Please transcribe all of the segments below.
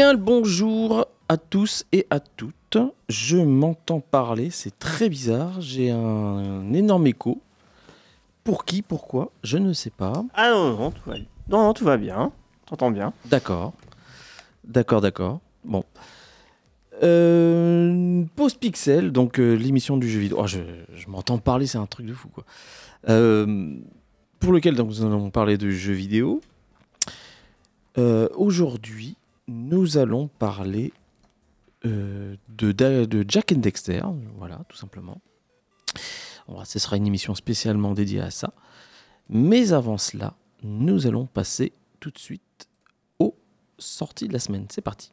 Bien le bonjour à tous et à toutes. Je m'entends parler, c'est très bizarre. J'ai un énorme écho. Pour qui, pourquoi, je ne sais pas. Ah non, non, tout va, non, non, tout va bien. T'entends bien. D'accord. D'accord, d'accord. Bon. Euh, Pause Pixel, donc euh, l'émission du jeu vidéo. Oh, je, je m'entends parler, c'est un truc de fou, quoi. Euh, pour lequel donc, nous allons parler de jeux vidéo. Euh, Aujourd'hui, nous allons parler euh, de, Jack and Dexter, voilà, tout simplement. Ce sera une émission spécialement dédiée à ça. Mais avant cela, nous allons passer tout de suite aux sorties de la semaine. C'est parti.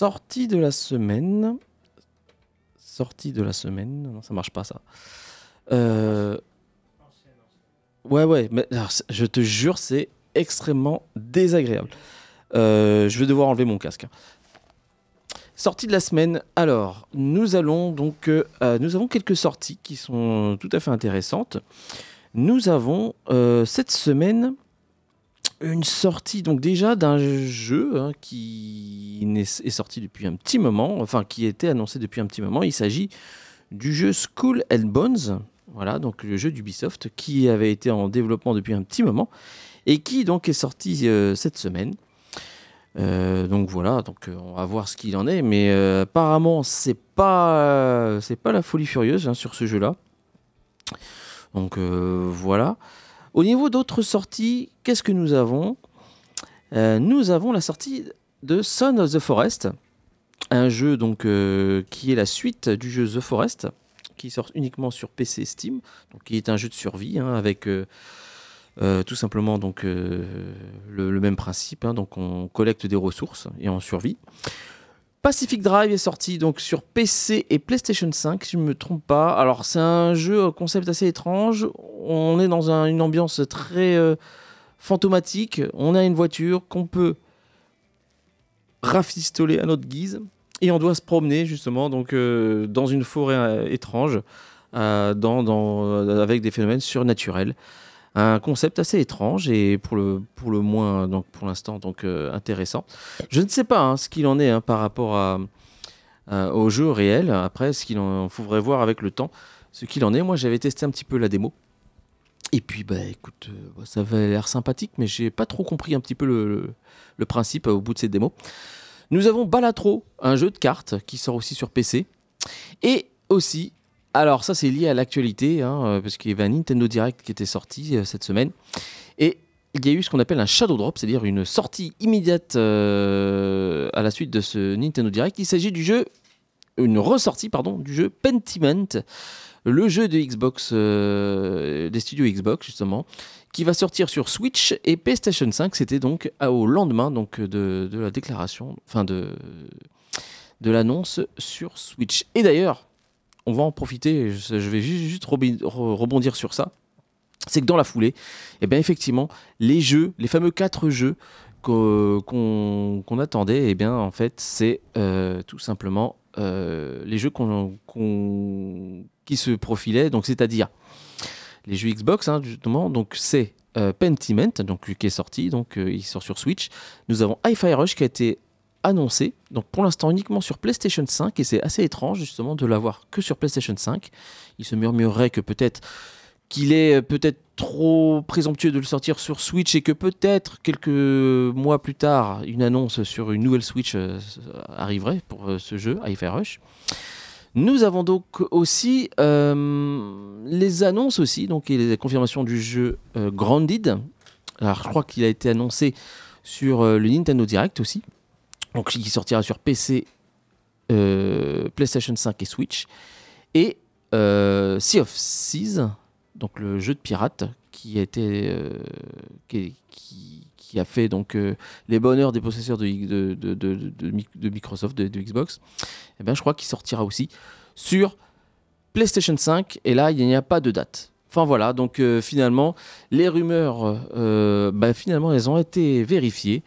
Sortie de la semaine. Sortie de la semaine. Non, ça marche pas ça. Euh, Ouais, ouais, mais je te jure, c'est extrêmement désagréable. Euh, je vais devoir enlever mon casque. Sortie de la semaine. Alors, nous allons donc, euh, nous avons quelques sorties qui sont tout à fait intéressantes. Nous avons cette semaine une sortie donc déjà d'un jeu hein, qui est sorti depuis un petit moment, enfin qui était annoncé depuis un petit moment. Il s'agit du jeu Skull and Bones, voilà donc le jeu d'Ubisoft qui avait été en développement depuis un petit moment et qui donc est sorti euh, cette semaine. Euh, donc voilà, donc euh, on va voir ce qu'il en est, mais apparemment c'est pas c'est pas la folie furieuse hein, sur ce jeu-là. Donc voilà. Au niveau d'autres sorties, qu'est-ce que nous avons? Euh, Nous avons la sortie de Son of the Forest, un jeu donc euh, qui est la suite du jeu The Forest, qui sort uniquement sur PC Steam, qui est un jeu de survie hein, avec euh, tout simplement donc le, le même principe. hein, donc on collecte des ressources et on survit. Pacific Drive est sorti donc sur PC et PlayStation 5, si je ne me trompe pas. Alors c'est un jeu au concept assez étrange. On est dans un- une ambiance très euh, fantomatique. On a une voiture qu'on peut rafistoler à notre guise et on doit se promener justement donc euh, dans une forêt euh, étrange euh, euh, avec des phénomènes surnaturels. Un concept assez étrange et pour le, pour le moins, donc pour l'instant, donc euh, intéressant. Je ne sais pas hein, ce qu'il en est hein, par rapport à, à- au jeu réel. Après, ce qu'il en faudrait voir avec le temps, ce qu'il en est. Moi, j'avais testé un petit peu la démo. Et puis, bah, écoute, euh, ça avait l'air sympathique, mais j'ai pas trop compris un petit peu le, le- le principe euh, au bout de cette démo. Nous avons Balatro, un jeu de cartes qui sort aussi sur PC. Et aussi, alors ça c'est lié à l'actualité, hein, euh, parce qu'il y avait un Nintendo Direct qui était sorti euh, cette semaine. Et il y a eu ce qu'on appelle un Shadow Drop, c'est-à-dire une sortie immédiate euh, à la suite de ce Nintendo Direct. Il s'agit du jeu, une ressortie, pardon, du jeu Pentiment, le jeu de Xbox, des studios Xbox justement, qui va sortir sur Switch et PlayStation 5. C'était donc au lendemain donc de, de la déclaration, enfin de de l'annonce sur Switch. Et d'ailleurs, on va en profiter. Je, vais juste, rebondir sur ça. C'est que dans la foulée, eh bien effectivement, les jeux, les fameux quatre jeux qu'o- qu'on attendait, eh bien en fait, c'est euh, tout simplement euh, les jeux qui se profilaient. Donc c'est-à-dire les jeux Xbox, hein, justement. Donc c'est euh, Pentiment, donc qui est sorti, donc il sort sur Switch. Nous avons Hi-Fi Rush qui a été annoncé, donc pour l'instant uniquement sur PlayStation 5, et c'est assez étrange justement de l'avoir que sur PlayStation 5. Il se murmurerait que peut-être qu'il est euh, peut-être trop présomptueux de le sortir sur Switch et que peut-être quelques mois plus tard, une annonce sur une nouvelle Switch euh, arriverait pour euh, ce jeu, Hi-Fi Rush. Nous avons donc aussi les annonces aussi, donc et les confirmations du jeu euh, Grounded. Alors je crois qu'il a été annoncé sur le Nintendo Direct aussi. Donc qui sortira sur PC, euh, PlayStation 5 et Switch. Et euh, Sea of Seas, donc le jeu de pirates qui a été euh, qui, a fait donc les bonheurs des possesseurs de, de, de, de- de Mi- de Microsoft, de, Xbox. Et ben je crois qu'il sortira aussi sur PlayStation 5 et là il n'y a pas de date. Enfin voilà, donc finalement les rumeurs, bah, finalement elles ont été vérifiées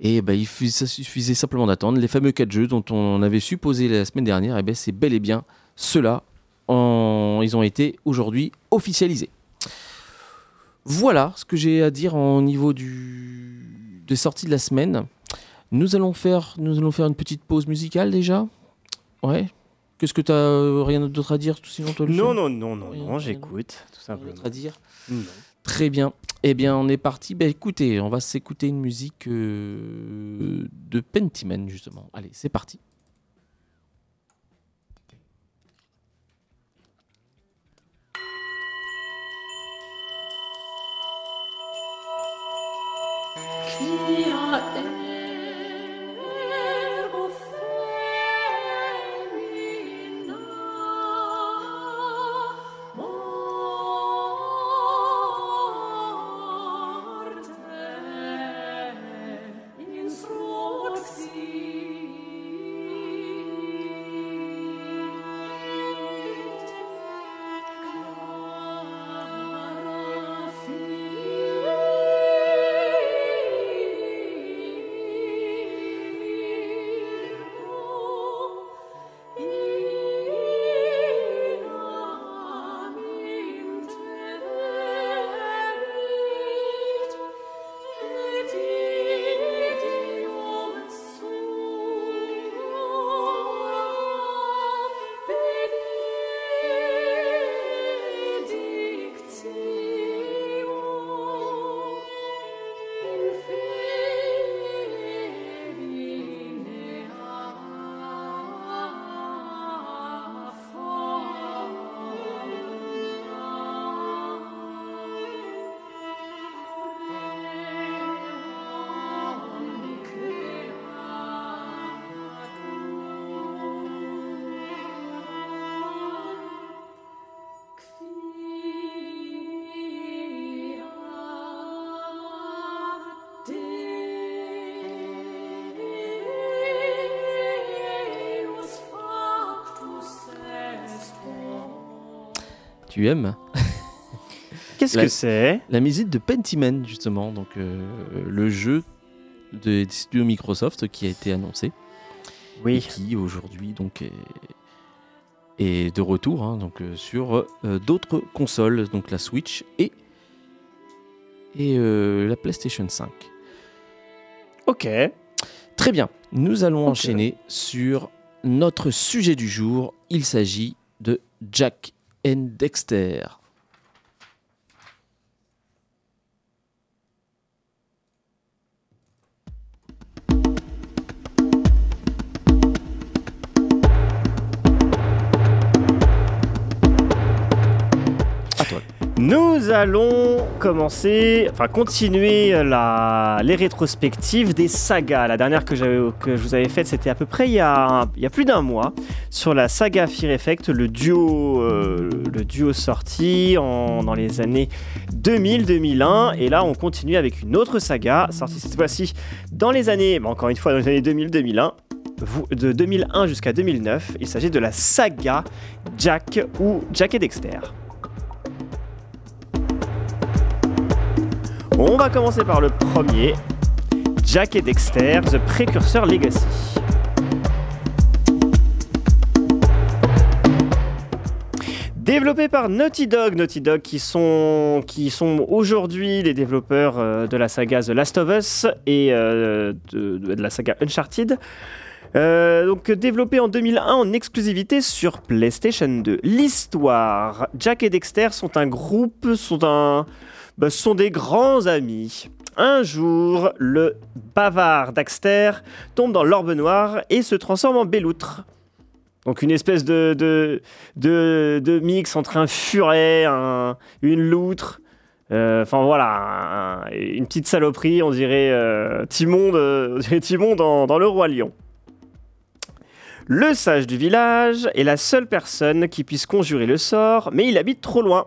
et bah, il ça suffisait simplement d'attendre les fameux 4 jeux dont on avait supposé la semaine dernière. Et ben c'est bel et bien ceux-là, en- ils ont été aujourd'hui officialisés. Voilà ce que j'ai à dire au niveau du... des sorties de la semaine. Nous allons faire, nous allons faire une petite pause musicale déjà. Ouais. Qu'est-ce que tu as rien d'autre à dire tout sinon toi Non, non, non, non, non, j'écoute, tout simplement. à dire Non. Très bien. Eh bien, on est parti. Ben, écoutez, on va s'écouter une musique euh, de Pentiment, justement. Allez, c'est parti. Tu aimes Qu'est-ce que c'est? La musique de Pentiment, justement. Donc, euh, le jeu de, des studios Microsoft qui a été annoncé. et Oui. qui aujourd'hui donc est, est de retour hein, donc euh, sur euh, d'autres consoles donc la Switch et et la PlayStation 5. Ok. Très bien, nous allons enchaîner sur notre sujet du jour. Il s'agit de Jack and Dexter. Nous allons commencer, enfin continuer la, les rétrospectives des sagas. La dernière que, que je vous avais faite, c'était à peu près il y a, il y a plus d'un mois, sur la saga Fear Effect, le duo, euh, le duo sorti en- dans les années 2000-2001. Et là, on continue avec une autre saga, sortie cette fois-ci dans les années, bah, encore une fois, dans les années 2000-2001. vous- de 2001 jusqu'à 2009. Il s'agit de la saga Jack ou Jack et Dexter. On va commencer par le premier, Jack et Dexter, The Precursor Legacy. Développé par Naughty Dog, Naughty Dog qui sont, qui sont aujourd'hui les développeurs euh, de la saga The Last of Us et euh, de, la saga Uncharted. Euh, donc développé en 2001 en exclusivité sur PlayStation 2. L'histoire, Jack et Dexter sont un groupe, sont un, bah, sont des grands amis. Un jour, le bavard Daxter tombe dans l'orbe noir et se transforme en béloutre. Donc une espèce de, de, mix entre un furet, un- une loutre. Euh, Enfin voilà, un- une petite saloperie, on dirait euh, Timon, dans Le Roi Lion. Le sage du village est la seule personne qui puisse conjurer le sort, mais il habite trop loin.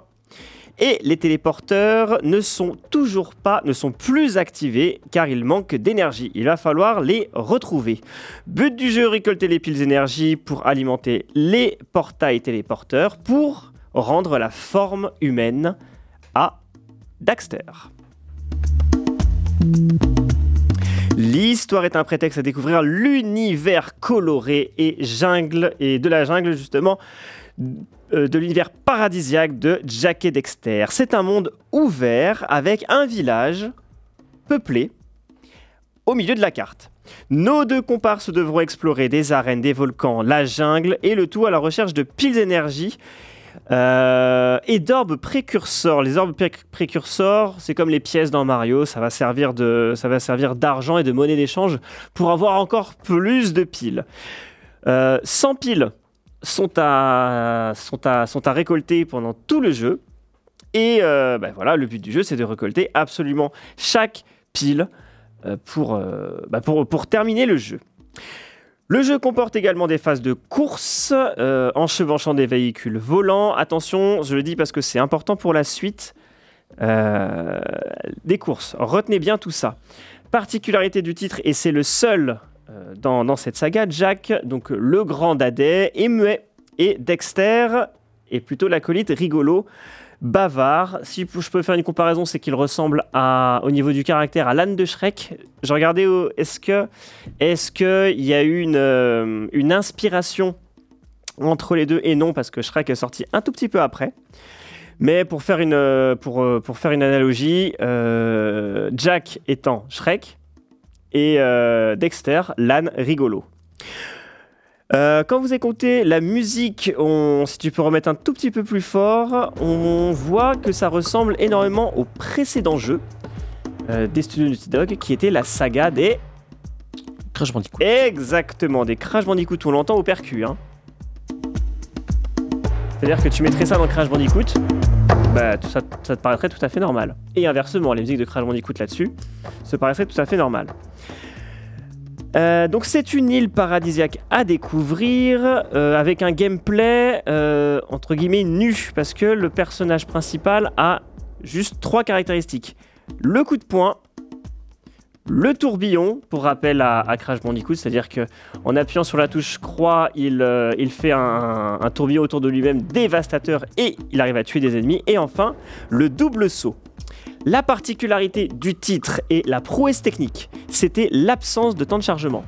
Et les téléporteurs ne sont toujours pas, ne sont plus activés car il manque d'énergie. Il va falloir les retrouver. But du jeu, récolter les piles énergie pour alimenter les portails téléporteurs pour rendre la forme humaine à Daxter. L'histoire est un prétexte à découvrir l'univers coloré et jungle et de la jungle justement de l'univers paradisiaque de Jack et Dexter. C'est un monde ouvert avec un village peuplé au milieu de la carte. Nos deux comparses devront explorer des arènes, des volcans, la jungle et le tout à la recherche de piles d'énergie euh, et d'orbes précurseurs. Les orbes pré- précurseurs, c'est comme les pièces dans Mario, ça va servir d'argent et de monnaie d'échange pour avoir encore plus de piles. Euh, 100 piles sont à, sont, à, sont à récolter pendant tout le jeu. Et euh, ben voilà, le but du jeu, c'est de récolter absolument chaque pile euh, pour, euh, bah pour, pour terminer le jeu. Le jeu comporte également des phases de course, euh, enchevêchant des véhicules volants. Attention, je le dis parce que c'est important pour la suite. des courses. Retenez bien tout ça. Particularité du titre, et c'est le seul dans, dans cette saga, Jack, donc le grand dadais, est muet. Et Dexter est plutôt l'acolyte rigolo, bavard. Si je peux faire une comparaison, c'est qu'il ressemble à, au niveau du caractère à l'âne de Shrek. Je regardais, au- est-ce que est-ce y a eu une, euh, inspiration entre les deux? Et non, parce que Shrek est sorti un tout petit peu après. Mais pour faire une, euh, pour, euh, pour faire une analogie, euh, Jack étant Shrek et euh, Dexter, l'âne rigolo. Euh, quand vous écoutez la musique, on- si tu peux remettre un tout petit peu plus fort, on voit que ça ressemble énormément au précédent jeu euh, des studios Naughty Dog, qui était la saga des Crash Bandicoot. Exactement, des Crash Bandicoot, on l'entend au percu. Hein. C'est-à-dire que tu mettrais ça dans Crash Bandicoot, bah, ça, te paraîtrait tout à fait normal. Et inversement, les musiques de Crash Bandicoot là-dessus, se paraîtraient tout à fait normal. Euh, donc c'est une île paradisiaque à découvrir euh, avec un gameplay euh, entre guillemets nu parce que le personnage principal a juste trois caractéristiques le coup de poing, le tourbillon, pour rappel à, Crash Bandicoot, c'est-à-dire que en appuyant sur la touche croix, il, euh, fait un, tourbillon autour de lui-même dévastateur et il arrive à tuer des ennemis. Et enfin, le double saut. La particularité du titre et la prouesse technique, c'était l'absence de temps de chargement.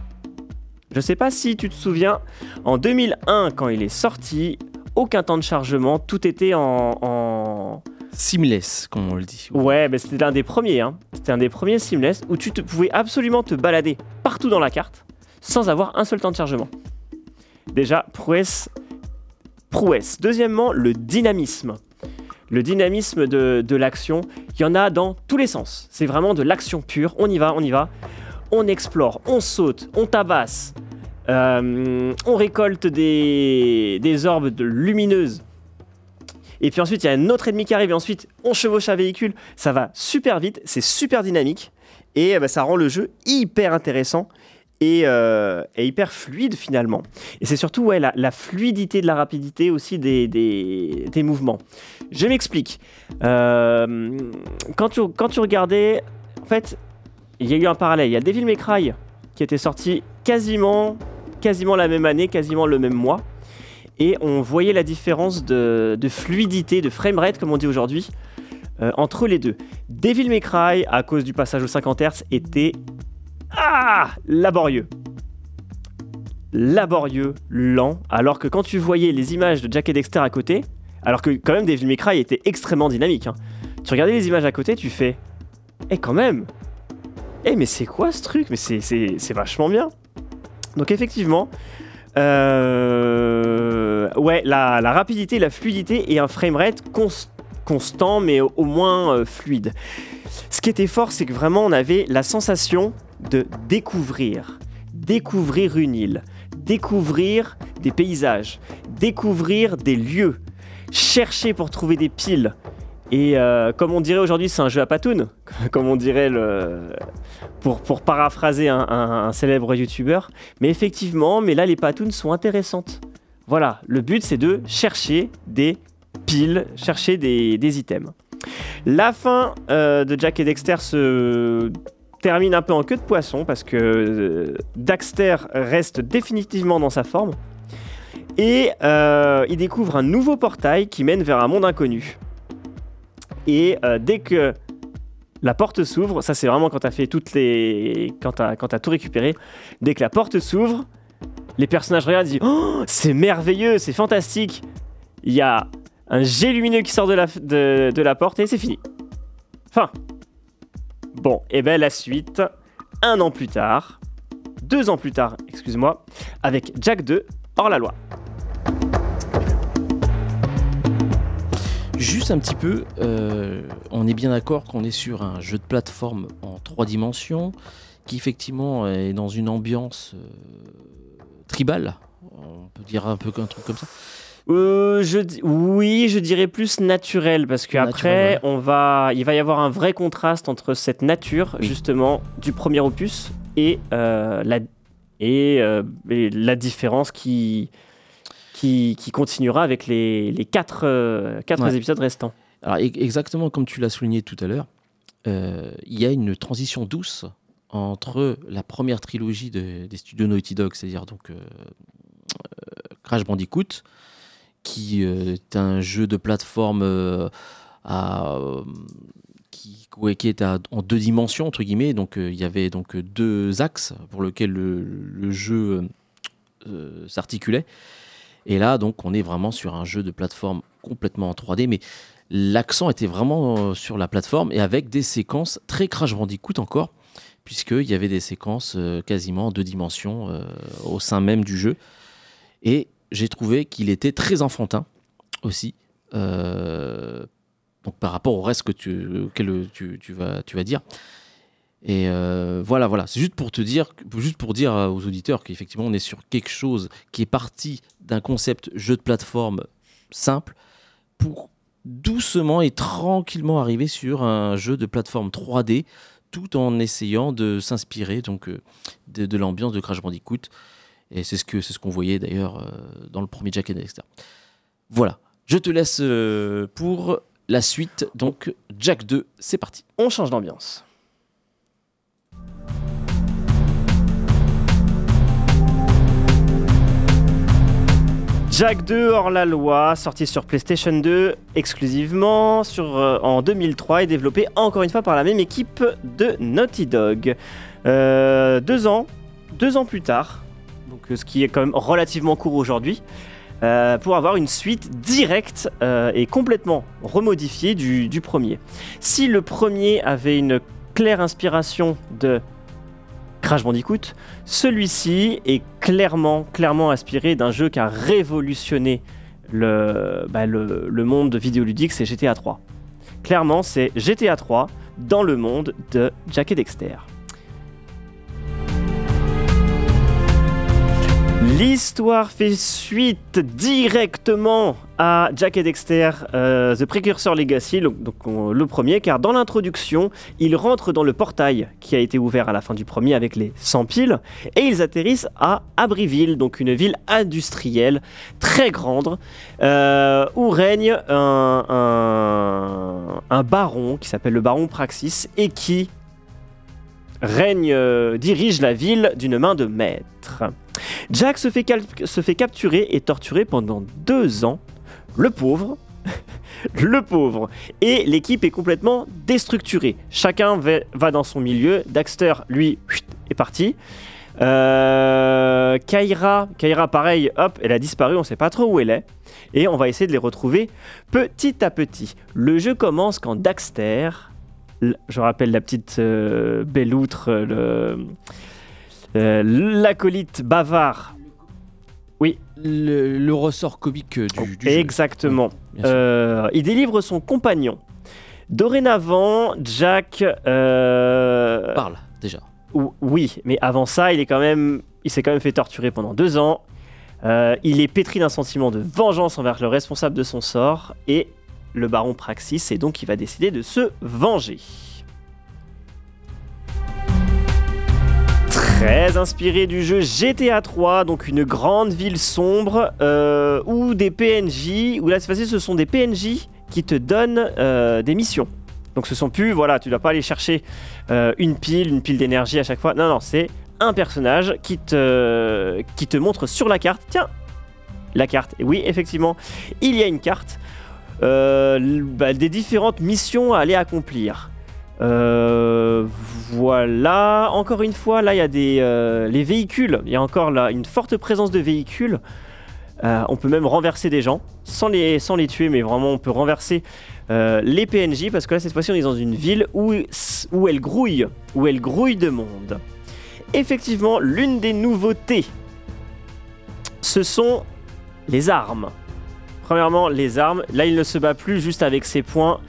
Je sais pas si tu te souviens, en 2001, quand il est sorti, aucun temps de chargement, tout était en, Seamless, comme on le dit. Ouais, mais c'était l'un des premiers. Hein. C'était un des premiers seamless où tu te, pouvais absolument te balader partout dans la carte sans avoir un seul temps de chargement. Déjà, prouesse. Prouesse. Deuxièmement, le dynamisme. Le dynamisme de, l'action, il y en a dans tous les sens. C'est vraiment de l'action pure. On y va, on y va. On explore, on saute, on tabasse. Euh, on récolte des, des orbes lumineuses. Et puis ensuite, il y a un autre ennemi qui arrive. Et ensuite, on chevauche un véhicule. Ça va super vite. C'est super dynamique. Et euh, bah, ça rend le jeu hyper intéressant. Et, euh, et hyper fluide finalement. Et c'est surtout ouais, la, fluidité de la rapidité aussi des mouvements. Je m'explique. Euh, quand, tu, quand tu regardais, en fait, il y a eu un parallèle. Il y a Devil May Cry qui était sorti quasiment quasiment la même année, quasiment le même mois. Et on voyait la différence de, fluidité, de framerate, comme on dit aujourd'hui, euh, entre les deux. Devil May Cry, à cause du passage aux 50 Hz, était ah, laborieux. Laborieux, lent, alors que quand tu voyais les images de Jack et Dexter à côté, alors que quand même Devil May Cry était extrêmement dynamique, hein. tu regardais les images à côté, tu fais Eh quand même Eh mais c'est quoi ce truc? Mais c'est vachement bien Donc effectivement, euh, ouais, la, rapidité, la fluidité et un framerate cons- constant, mais au, au moins euh, fluide. Ce qui était fort, c'est que vraiment on avait la sensation de découvrir, découvrir une île, découvrir des paysages, découvrir des lieux, chercher pour trouver des piles. Et euh, comme on dirait aujourd'hui, c'est un jeu à patoun, comme on dirait pour, paraphraser un, célèbre youtubeur. Mais effectivement, mais là les patounes sont intéressantes. Voilà, le but c'est de chercher des piles, chercher des, des items. La fin euh, de Jack et Dexter se termine un peu en queue de poisson parce que euh, Daxter reste définitivement dans sa forme et euh, il découvre un nouveau portail qui mène vers un monde inconnu. Et euh, dès que la porte s'ouvre, ça c'est vraiment quand t'as fait toutes les, quand t'as quand tout récupéré, dès que la porte s'ouvre, les personnages regardent et disent oh, c'est merveilleux, c'est fantastique. Il y a un jet lumineux qui sort de la, la porte et c'est fini. Fin. Bon, et ben la suite, un an plus tard, deux ans plus tard, excuse-moi, avec Jack 2 hors la loi. Juste un petit peu, euh, on est bien d'accord qu'on est sur un jeu de plateforme en trois dimensions, qui effectivement est dans une ambiance euh, tribale. On peut dire un peu un truc comme ça. Euh, je oui, je dirais plus naturel parce que Naturel, après, ouais. on va, il va y avoir un vrai contraste entre cette nature Oui. justement du premier opus et la et, et la différence qui qui, qui continuera avec les, les quatre, euh, quatre Ouais. épisodes restants. Alors e- exactement comme tu l'as souligné tout à l'heure, euh, il y a une transition douce entre la première trilogie de- des studios Naughty Dog, c'est-à-dire donc euh, Crash Bandicoot, qui est un jeu de plateforme à, qui, est à- en deux dimensions entre guillemets. Donc il y avait donc deux axes pour lesquels le, le jeu s'articulait. Et là, donc, on est vraiment sur un jeu de plateforme complètement en 3D, mais l'accent était vraiment euh, sur la plateforme et avec des séquences très Crash Bandicoot encore, puisqu'il y avait des séquences euh, quasiment en deux dimensions euh, au sein même du jeu. Et j'ai trouvé qu'il était très enfantin aussi. donc par rapport au reste que tu vas dire. Et euh, voilà, voilà. C'est juste pour te dire, juste pour dire aux auditeurs qu'effectivement on est sur quelque chose qui est parti d'un concept jeu de plateforme simple pour doucement et tranquillement arriver sur un jeu de plateforme 3D tout en essayant de s'inspirer donc euh, de, l'ambiance de Crash Bandicoot. Et c'est ce que c'est ce qu'on voyait d'ailleurs euh, dans le premier Jack and Dexter. Voilà. Je te laisse pour la suite. Donc Jack 2, c'est parti. On change d'ambiance. Jack 2 hors la loi, sorti sur PlayStation 2 exclusivement euh, en 2003 et développé encore une fois par la même équipe de Naughty Dog. Euh, deux ans, deux ans plus tard, euh, ce qui est quand même relativement court aujourd'hui, pour avoir une suite directe et complètement remodifiée du premier. Si le premier avait une claire inspiration de Crash Bandicoot, celui-ci est clairement, clairement inspiré d'un jeu qui a révolutionné le, bah, le, monde vidéoludique, c'est GTA 3. Clairement, c'est GTA 3 dans le monde de Jack et Dexter. L'histoire fait suite directement à Jack et Dexter, euh, The Precursor Legacy, le, premier, car dans l'introduction, ils rentrent dans le portail qui a été ouvert à la fin du premier avec les 100 piles, et ils atterrissent à Abbeville, donc une ville industrielle très grande, euh, où règne un baron qui s'appelle le baron Praxis, et qui règne, euh, dirige la ville d'une main de maître. Jack se fait, capturer et torturer pendant deux ans. Le pauvre, le pauvre. Et l'équipe est complètement déstructurée. Chacun va, dans son milieu. Daxter, lui, est parti. Euh, Kaira, Kaira, pareil, hop, elle a disparu, on sait pas trop où elle est. Et on va essayer de les retrouver petit à petit. Le jeu commence quand Daxter, je rappelle la petite euh, belle outre, euh, euh, l'acolyte bavard. Le, le ressort comique du, du jeu. Exactement. Euh, il délivre son compagnon. Dorénavant, Jack. euh, Parle, déjà. ou- oui, mais avant ça, il est quand même, il s'est quand même fait torturer pendant deux ans. Euh, il est pétri d'un sentiment de vengeance envers le responsable de son sort et le baron Praxis, et donc il va décider de se venger. Très inspiré du jeu GTA 3, donc une grande ville sombre euh, où des PNJ, où là fois-ci ce sont des PNJ qui te donnent euh, des missions. Donc ce sont plus, voilà, tu dois pas aller chercher euh, une pile, une pile d'énergie à chaque fois. Non, non, c'est un personnage qui te, qui te montre sur la carte. Tiens, la carte. Oui, effectivement, il y a une carte bah, des différentes missions à aller accomplir. Euh, voilà, encore une fois, là il y a des euh, les véhicules. Il y a encore là une forte présence de véhicules. Euh, on peut même renverser des gens sans les, tuer, mais vraiment on peut renverser euh, les PNJ parce que là cette fois-ci on est dans une ville où, où elle grouille, où elle grouille de monde. Effectivement, l'une des nouveautés, ce sont les armes. Premièrement, les armes. Là, il ne se bat plus juste avec ses poings.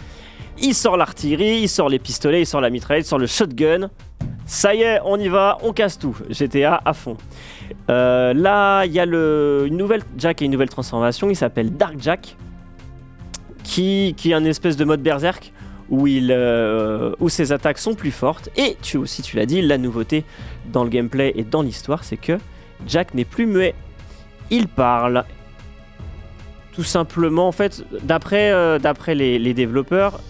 Il sort l'artillerie, il sort les pistolets, il sort la mitraillette, il sort le shotgun. Ça y est, on y va, on casse tout. GTA à fond. Euh, là, il y a le, une nouvelle Jack et une nouvelle transformation. Il s'appelle Dark Jack, qui, qui est un espèce de mode berserk où, il, euh, où ses attaques sont plus fortes. Et tu aussi, tu l'as dit, la nouveauté dans le gameplay et dans l'histoire, c'est que Jack n'est plus muet. Il parle. Tout simplement, en fait, d'après euh, les, développeurs,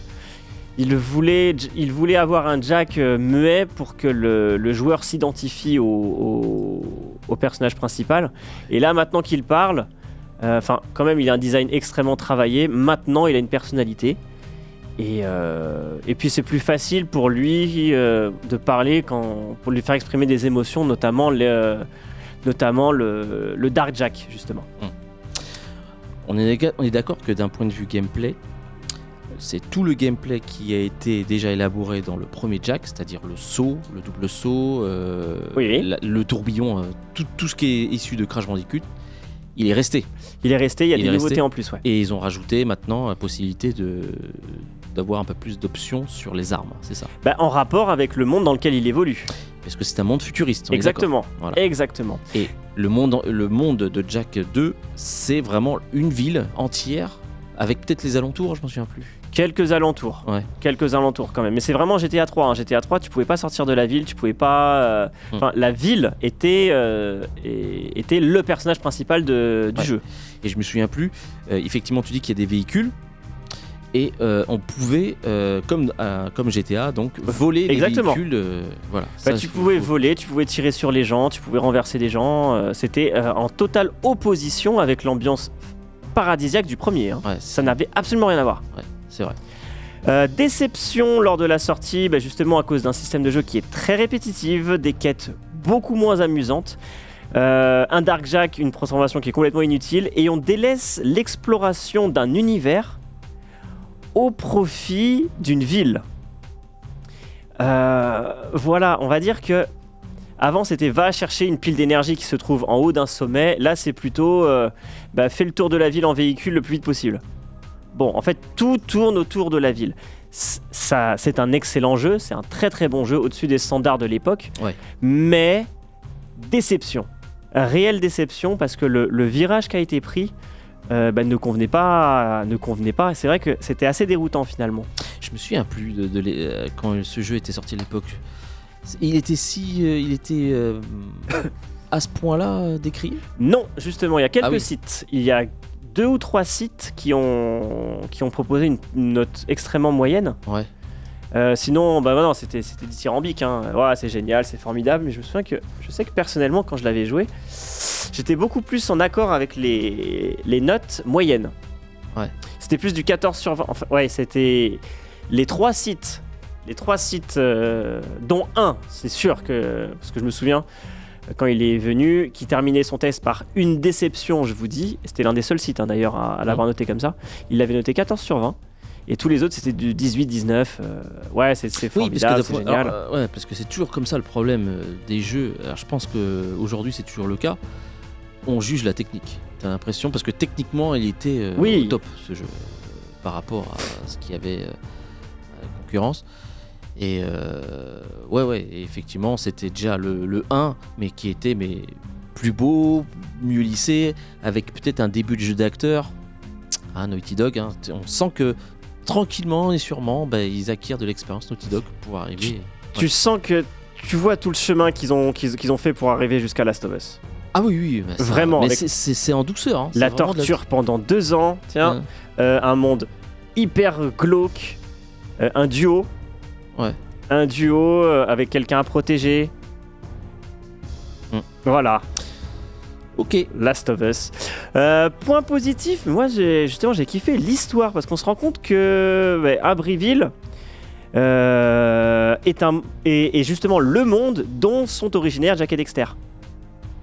il voulait, il voulait avoir un Jack euh, muet pour que le, joueur s'identifie au, personnage principal. Et là, maintenant qu'il parle, euh, enfin, quand même, il a un design extrêmement travaillé. Maintenant, il a une personnalité. Et, puis, c'est plus facile pour lui de parler quand, pour lui faire exprimer des émotions, notamment, le, notamment le, Dark Jack, justement. Déga- on est d'accord que d'un point de vue gameplay, c'est tout le gameplay qui a été déjà élaboré dans le premier Jack, c'est-à-dire le saut, le double saut, euh, Oui. la- le tourbillon, euh, tout, tout ce qui est issu de Crash Bandicoot, il est resté. Il est resté, il y a Il des nouveautés resté. en plus, ouais. Et ils ont rajouté maintenant la possibilité de d'avoir un peu plus d'options sur les armes, c'est ça. Bah, en rapport avec le monde dans lequel il évolue. Parce que c'est un monde futuriste. on Exactement. Voilà. Exactement. Et le monde, le monde de Jack 2, c'est vraiment une ville entière, avec peut-être les alentours, je m'en souviens plus. Quelques alentours. Ouais. Quelques alentours quand même. Mais c'est vraiment GTA 3. hein. GTA 3, tu pouvais pas sortir de la ville, tu pouvais pas. euh, Hmm. Enfin, la ville était, euh, était le personnage principal de- du Ouais. jeu. et je me souviens plus. Euh, effectivement, tu dis qu'il y a des véhicules et euh, on pouvait, euh, comme, euh, comme GTA, donc voler Exactement. les véhicules. voilà. Bah, Ça, tu pouvais faut- voler, tu pouvais tirer sur les gens, tu pouvais renverser des gens. C'était en totale opposition avec l'ambiance paradisiaque du premier. hein. Ouais, Ça n'avait absolument rien à voir. ouais, c'est vrai. Déception lors de la sortie, bah, justement à cause d'un système de jeu qui est très répétitif, des quêtes beaucoup moins amusantes, euh, un Dark Jack, une transformation qui est complètement inutile, et on délaisse l'exploration d'un univers au profit d'une ville. Euh, voilà, on va dire que avant c'était va chercher une pile d'énergie qui se trouve en haut d'un sommet, là c'est plutôt euh, bah, fais le tour de la ville en véhicule le plus vite possible. Bon, en fait, tout tourne autour de la ville. Ça, c'est un excellent jeu, c'est un très très bon jeu au-dessus des standards de l'époque. Ouais. Mais déception, réelle déception parce que le, le virage qui a été pris euh, bah, ne convenait pas, ne convenait pas. C'est vrai que c'était assez déroutant finalement. Je me souviens plus de, euh, quand ce jeu était sorti à l'époque. Il était si, euh, il était euh, à ce point-là décrié? Non, justement, il y a quelques Ah oui. sites. Il y a deux ou trois sites qui ont, qui ont proposé une, une note extrêmement moyenne. Ouais. Euh, sinon, bah non, c'était c'était dithyrambique. Hein. Voilà, c'est génial, c'est formidable. Mais je me souviens que je sais que personnellement, quand je l'avais joué, j'étais beaucoup plus en accord avec les, les notes moyennes. Ouais. C'était plus du 14 sur 20. Enfin, ouais, c'était les trois sites. Les trois sites, euh, dont un, c'est sûr que. Parce que je me souviens, quand il est venu, qui terminait son test par une déception, je vous dis. C'était l'un des seuls sites hein, d'ailleurs à, à l'avoir noté comme ça. Il l'avait noté 14 sur 20. Et tous les autres, c'était du 18, 19. euh, ouais, c'est Oui, formidable, que, c'est génial. alors, ouais, parce que c'est toujours comme ça le problème euh, des jeux. Alors, je pense qu'aujourd'hui, c'est toujours le cas. On juge la technique. T'as l'impression, parce que techniquement, il était euh, Oui. au top ce jeu euh, par rapport à ce qu'il y avait à la concurrence. Et euh, ouais, ouais, effectivement, c'était déjà le, le 1, mais qui était mais, plus beau, mieux lissé, avec peut-être un début de jeu d'acteur. Ah, Naughty Dog, hein, on sent que tranquillement et sûrement, bah, ils acquièrent de l'expérience Naughty Dog pour arriver. Tu sens que tu vois tout le chemin qu'ils ont, qu'ils qu'ils ont fait pour arriver jusqu'à Last of Us. Ah oui, oui, bah, Vraiment, Mais avec- c'est- c'est c'est en douceur. hein, La torture pendant deux ans, tiens, Ouais. euh, un monde hyper glauque, euh, un duo. Ouais. Un duo euh, avec quelqu'un à protéger. Mm. Voilà, Ok. Last of Us. Euh, point positif, moi j'ai justement j'ai kiffé l'histoire parce qu'on se rend compte que ouais, Abbeville euh, est, un, est justement le monde dont sont originaires Jack et Dexter.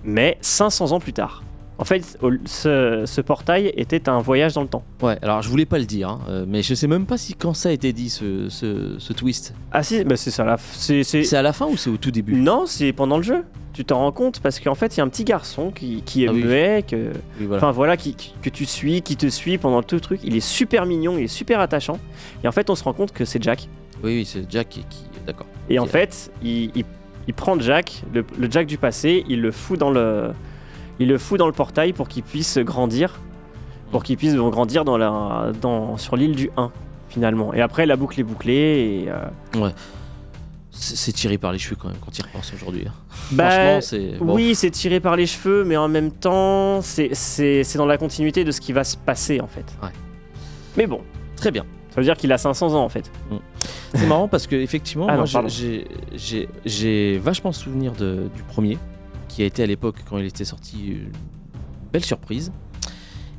Mais 500 ans plus tard. En fait, au- ce, ce portail était un voyage dans le temps. Ouais, alors je voulais pas le dire, hein, euh, mais je sais même pas si quand ça a été dit ce, ce- ce twist. Ah si, bah c'est ça. C'est, à la fin ou c'est au tout début? Non, c'est pendant le jeu. Tu t'en rends compte parce qu'en fait, il y a un petit garçon qui, qui est Ah oui. muet, que, Oui, voilà. enfin voilà, qui, qui- que tu suis, qui te suit pendant tout le truc. Il est super mignon, il est super attachant. Et en fait, on se rend compte que c'est Jack. Oui, oui, c'est Jack qui. qui- D'accord. Et en fait, il, il- il prend Jack, le, le Jack du passé, il le fout dans le, il le fout dans le portail pour qu'il puisse grandir, pour qu'il puisse grandir dans la, dans, sur l'île du 1 finalement. Et après, la boucle est bouclée. Et, euh, C'est c'est tiré par les cheveux quand même quand il repense aujourd'hui. hein. bah, Franchement, c'est. bon. Oui, c'est tiré par les cheveux, mais en même temps, c'est- dans la continuité de ce qui va se passer en fait. Ouais. Mais bon, Très bien. ça veut dire qu'il a 500 ans en fait. C'est marrant parce que effectivement, Ah j'ai vachement souvenir de- du premier, qui a été à l'époque quand il était sorti une belle surprise.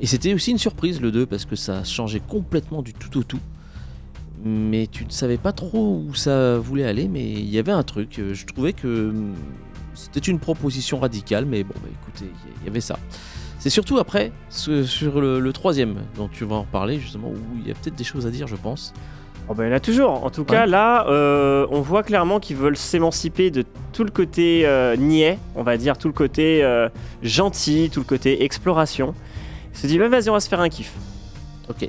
Et c'était aussi une surprise le 2 parce que ça changeait complètement du tout au tout. Mais tu ne savais pas trop où ça voulait aller, mais il y avait un truc. Je trouvais que hum, c'était une proposition radicale, mais bon, bah, écoutez, il y avait ça. C'est surtout après, sur le, le troisième, dont tu vas en reparler justement, où il y a peut-être des choses à dire, je pense. Oh ben, il y en a toujours. En tout cas, là, euh, on voit clairement qu'ils veulent s'émanciper de tout le côté euh, niais, on va dire, tout le côté euh, gentil, tout le côté exploration. Ils se disent, bah, vas-y, on va se faire un kiff. Ok.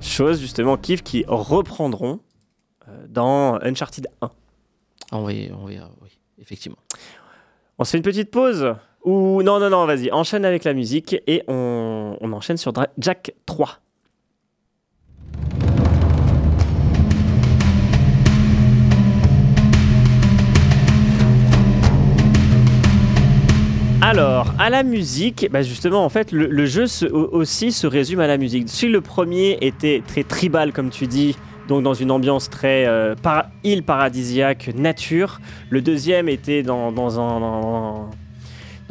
Chose, justement, kiff qui reprendront euh, dans Uncharted 1. Ah, on va y- oui, effectivement. On se fait une petite pause Ou non, non, non, vas-y, enchaîne avec la musique et on, on enchaîne sur Dra- Jack 3. Alors, à la musique, bah justement, en fait, le, jeu aussi se résume à la musique. Si le premier était très tribal, comme tu dis, donc dans une ambiance très euh, île paradisiaque, nature, le deuxième était dans, dans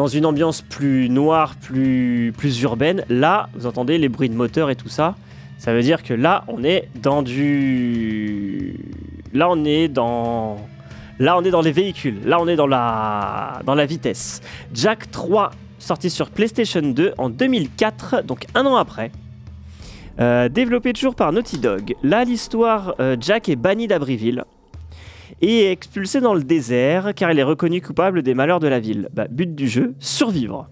une ambiance plus noire, plus, plus urbaine. Là, vous entendez les bruits de moteur et tout ça. Ça veut dire que là, on est dans du. Là, on est dans. Là, on est dans les véhicules. Là, on est dans la, dans la vitesse. Jack 3, sorti sur PlayStation 2 en 2004, donc un an après. Euh, développé toujours par Naughty Dog. Là, l'histoire, euh, Jack est banni d'Abrieville et expulsé dans le désert car il est reconnu coupable des malheurs de la ville. Bah, but du jeu, survivre.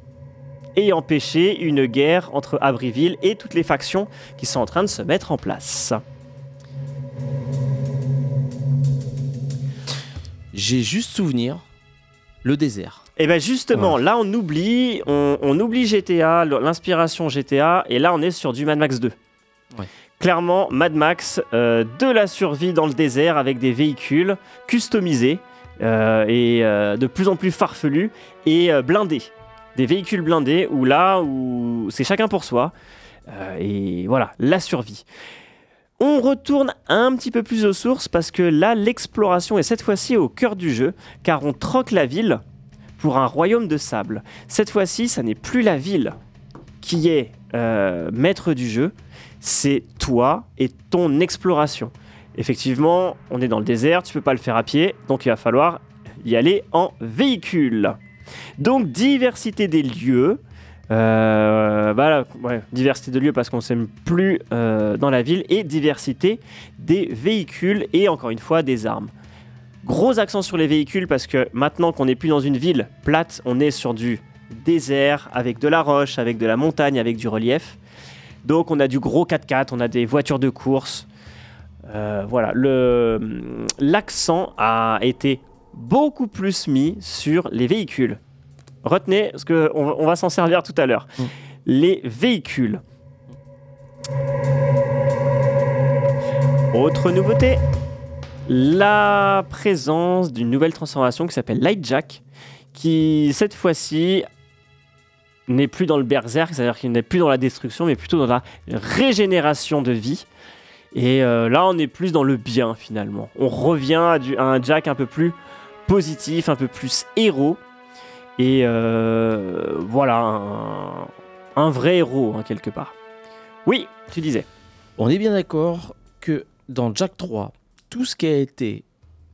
Et empêcher une guerre entre Abrieville et toutes les factions qui sont en train de se mettre en place. J'ai juste souvenir le désert. Et bien justement, là on oublie, on, on oublie GTA, l'inspiration GTA, et là on est sur du Mad Max 2. Ouais. Clairement, Mad Max, euh, de la survie dans le désert avec des véhicules customisés euh, et euh, de plus en plus farfelus et euh, blindés. Des véhicules blindés où là où c'est chacun pour soi. Euh, et voilà, la survie. On retourne un petit peu plus aux sources parce que là, l'exploration est cette fois-ci au cœur du jeu, car on troque la ville pour un royaume de sable. Cette fois-ci, ça n'est plus la ville qui est euh, maître du jeu, c'est toi et ton exploration. Effectivement, on est dans le désert, tu peux pas le faire à pied, donc il va falloir y aller en véhicule. Donc diversité des lieux. Euh, diversité de lieux parce qu'on s'aime plus euh, dans la ville et diversité des véhicules et encore une fois des armes. Gros accent sur les véhicules parce que maintenant qu'on n'est plus dans une ville plate, on est sur du désert avec de la roche, avec de la montagne, avec du relief. Donc on a du gros 4x4, on a des voitures de course. Euh, voilà, l'accent a été beaucoup plus mis sur les véhicules. Retenez, parce qu'on on va s'en servir tout à l'heure. Mm. Les véhicules. Autre nouveauté, la présence d'une nouvelle transformation qui s'appelle Lightjack, qui cette fois-ci n'est plus dans le berserk, c'est-à-dire qu'il n'est plus dans la destruction, mais plutôt dans la régénération de vie. Et euh, là, on est plus dans le bien finalement. On revient à, du- à un Jack un peu plus positif, un peu plus héros. Et euh, voilà, un, un vrai héros, hein, quelque part. Oui, tu disais. On est bien d'accord que dans Jack 3, tout ce qui a été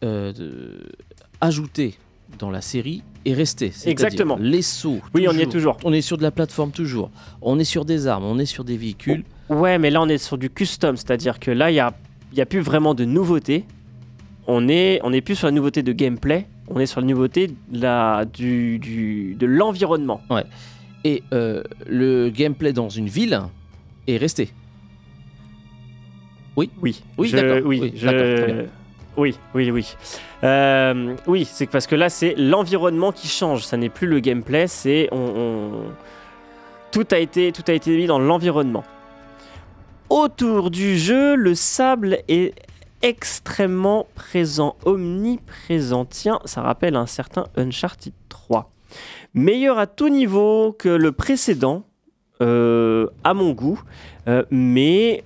euh, de- ajouté dans la série est resté. Exactement. Les sauts. Oui, on y est toujours. On est sur de la plateforme toujours. On est sur des armes, on est sur des véhicules. Ouais, mais là, on est sur du custom, c'est-à-dire que là, il n'y a, y a plus vraiment de nouveautés. On est, on est plus sur la nouveauté de gameplay, on est sur la nouveauté de la- du, du- de l'environnement. Et euh, le gameplay dans une ville est resté. Oui, Oui, je- d'accord. Oui, Oui, je- oui, oui, oui. Euh, oui, c'est parce que là, c'est l'environnement qui change. Ça n'est plus le gameplay, c'est on, on- tout a été tout a été mis dans l'environnement. Autour du jeu, le sable est extrêmement présent, omniprésent. Tiens, ça rappelle un certain Uncharted 3. Meilleur à tout niveau que le précédent, euh, à mon goût, euh, mais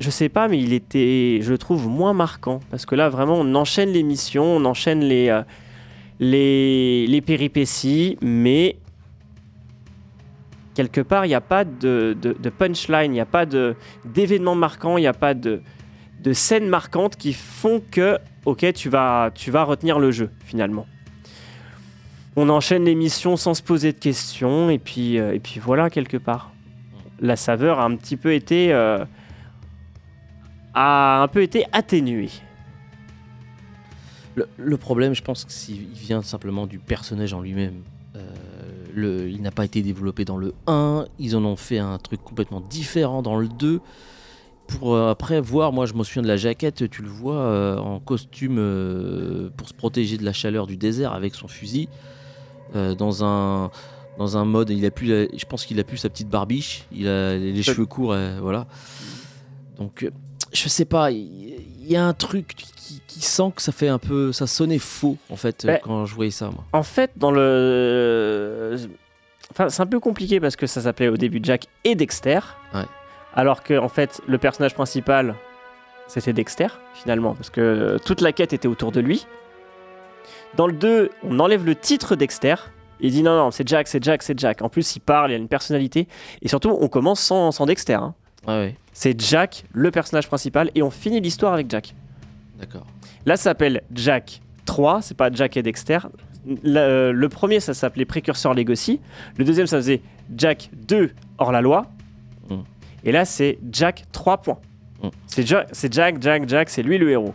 je sais pas, mais il était, je le trouve moins marquant parce que là vraiment on enchaîne les missions, on enchaîne les euh, les, les péripéties, mais quelque part il n'y a pas de, de- de punchline, il n'y a pas de d'événements marquants, il n'y a pas de de scènes marquantes qui font que ok tu vas tu vas retenir le jeu finalement. On enchaîne les missions sans se poser de questions et puis euh, et puis voilà quelque part. La saveur a un petit peu été euh, a un peu été atténuée. Le, problème, je pense que s'il vient simplement du personnage en lui-même. Euh, il n'a pas été développé dans le 1, ils en ont fait un truc complètement différent dans le 2. Pour euh, après voir, moi je me souviens de la jaquette, tu le vois euh, en costume euh, pour se protéger de la chaleur du désert avec son fusil. euh, dans un dans un mode, il a plus, je pense qu'il a plus sa petite barbiche, il a les, cheveux courts, voilà. Donc je sais pas, il y, a un truc qui, qui sent que ça fait un peu, ça sonnait faux en fait Ouais. quand je voyais ça moi. En fait, dans le. Enfin, c'est un peu compliqué parce que ça s'appelait au début Jack et Dexter. Ouais. Alors que, en fait, le personnage principal, c'était Dexter, finalement, parce que toute la quête était autour de lui. Dans le 2, on enlève le titre Dexter. Il dit non, non, c'est Jack, c'est Jack, c'est Jack. En plus, il parle, il a une personnalité. Et surtout, on commence sans, sans Dexter. hein. Ouais, C'est Jack, le personnage principal, et on finit l'histoire avec Jack. d'accord. Là, ça s'appelle Jack 3, c'est pas Jack et Dexter. Le, le premier, ça s'appelait Précurseur Legacy. Le deuxième, ça faisait Jack 2 hors la loi. Mm. Et là, c'est Jack 3 points. Mm. C'est Ja- c'est Jack, Jack, Jack, c'est lui le héros.